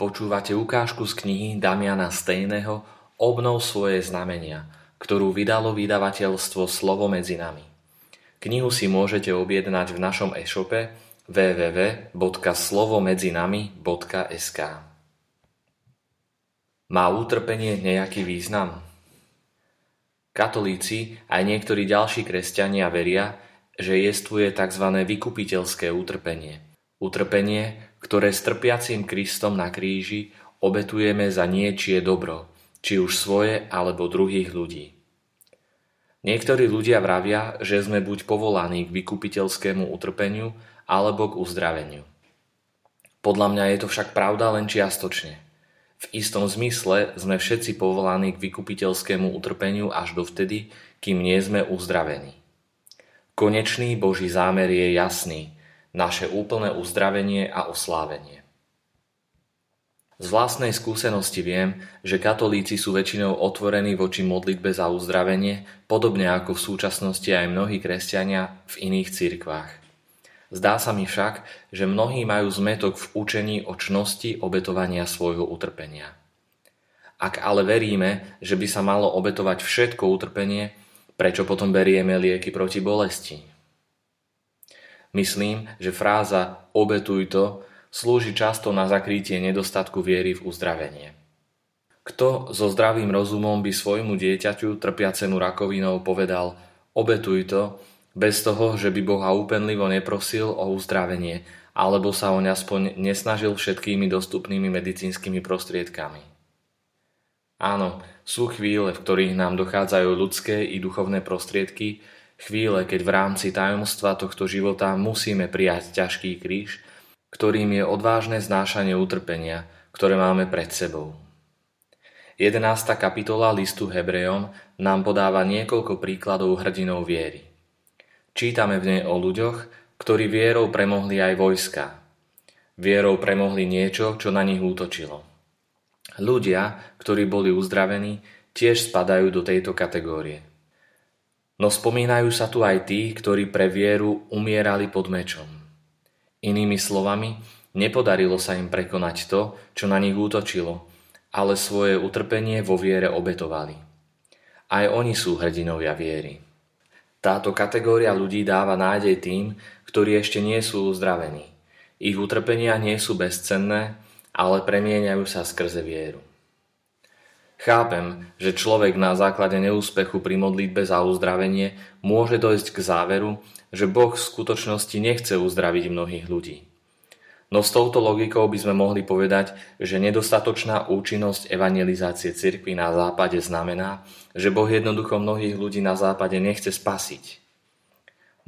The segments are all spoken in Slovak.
Počúvate ukážku z knihy Damiana Stejného Obnov svoje znamenia, ktorú vydalo vydavateľstvo Slovo medzi nami. Knihu si môžete objednať v našom e-shope www.slovomedzinami.sk Má utrpenie nejaký význam? Katolíci aj niektorí ďalší kresťania veria, že jestvuje tzv. vykupiteľské utrpenie. Utrpenie, ktoré s Kristom na kríži obetujeme za niečie dobro, či už svoje alebo druhých ľudí. Niektorí ľudia vravia, že sme buď povolaní k vykupiteľskému utrpeniu alebo k uzdraveniu. Podľa mňa je to však pravda len čiastočne. V istom zmysle sme všetci povolaní k vykupiteľskému utrpeniu až dovtedy, kým nie sme uzdravení. Konečný Boží zámer je jasný – naše úplné uzdravenie a oslávenie. Z vlastnej skúsenosti viem, že katolíci sú väčšinou otvorení voči modlitbe za uzdravenie, podobne ako v súčasnosti aj mnohí kresťania v iných cirkvách. Zdá sa mi však, že mnohí majú zmetok v učení o čnosti obetovania svojho utrpenia. Ak ale veríme, že by sa malo obetovať všetko utrpenie, prečo potom berieme lieky proti bolesti? Myslím, že fráza obetuj to slúži často na zakrytie nedostatku viery v uzdravenie. Kto so zdravým rozumom by svojmu dieťaťu trpiacemu rakovinou povedal obetuj to, bez toho, že by Boha úpenlivo neprosil o uzdravenie, alebo sa oň aspoň nesnažil všetkými dostupnými medicínskymi prostriedkami. Áno, sú chvíle, v ktorých nám dochádzajú ľudské i duchovné prostriedky, Chvíle, keď v rámci tajomstva tohto života musíme prijať ťažký kríž, ktorým je odvážne znášanie utrpenia, ktoré máme pred sebou. 11. kapitola listu Hebrejom nám podáva niekoľko príkladov hrdinov viery. Čítame v nej o ľuďoch, ktorí vierou premohli aj vojska. Vierou premohli niečo, čo na nich útočilo. Ľudia, ktorí boli uzdravení, tiež spadajú do tejto kategórie. No spomínajú sa tu aj tí, ktorí pre vieru umierali pod mečom. Inými slovami, nepodarilo sa im prekonať to, čo na nich útočilo, ale svoje utrpenie vo viere obetovali. Aj oni sú hrdinovia viery. Táto kategória ľudí dáva nádej tým, ktorí ešte nie sú uzdravení. Ich utrpenia nie sú bezcenné, ale premieňajú sa skrze vieru. Chápem, že človek na základe neúspechu pri modlitbe za uzdravenie môže dojsť k záveru, že Boh v skutočnosti nechce uzdraviť mnohých ľudí. No s touto logikou by sme mohli povedať, že nedostatočná účinnosť evangelizácie cirkvy na západe znamená, že Boh jednoducho mnohých ľudí na západe nechce spasiť.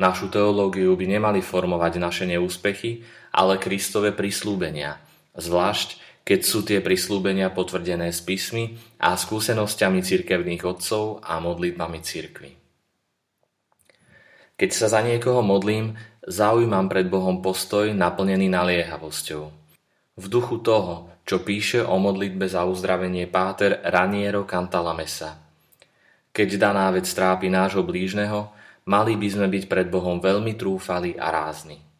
Našu teológiu by nemali formovať naše neúspechy, ale Kristove prislúbenia, zvlášť keď sú tie prislúbenia potvrdené spismi a skúsenosťami cirkevných otcov a modlitbami cirkvy. Keď sa za niekoho modlím, zaujímam pred Bohom postoj naplnený naliehavosťou. V duchu toho, čo píše o modlitbe za uzdravenie páter Raniero Cantalamessa. Keď daná vec trápi nášho blížneho, mali by sme byť pred Bohom veľmi trúfali a rázni.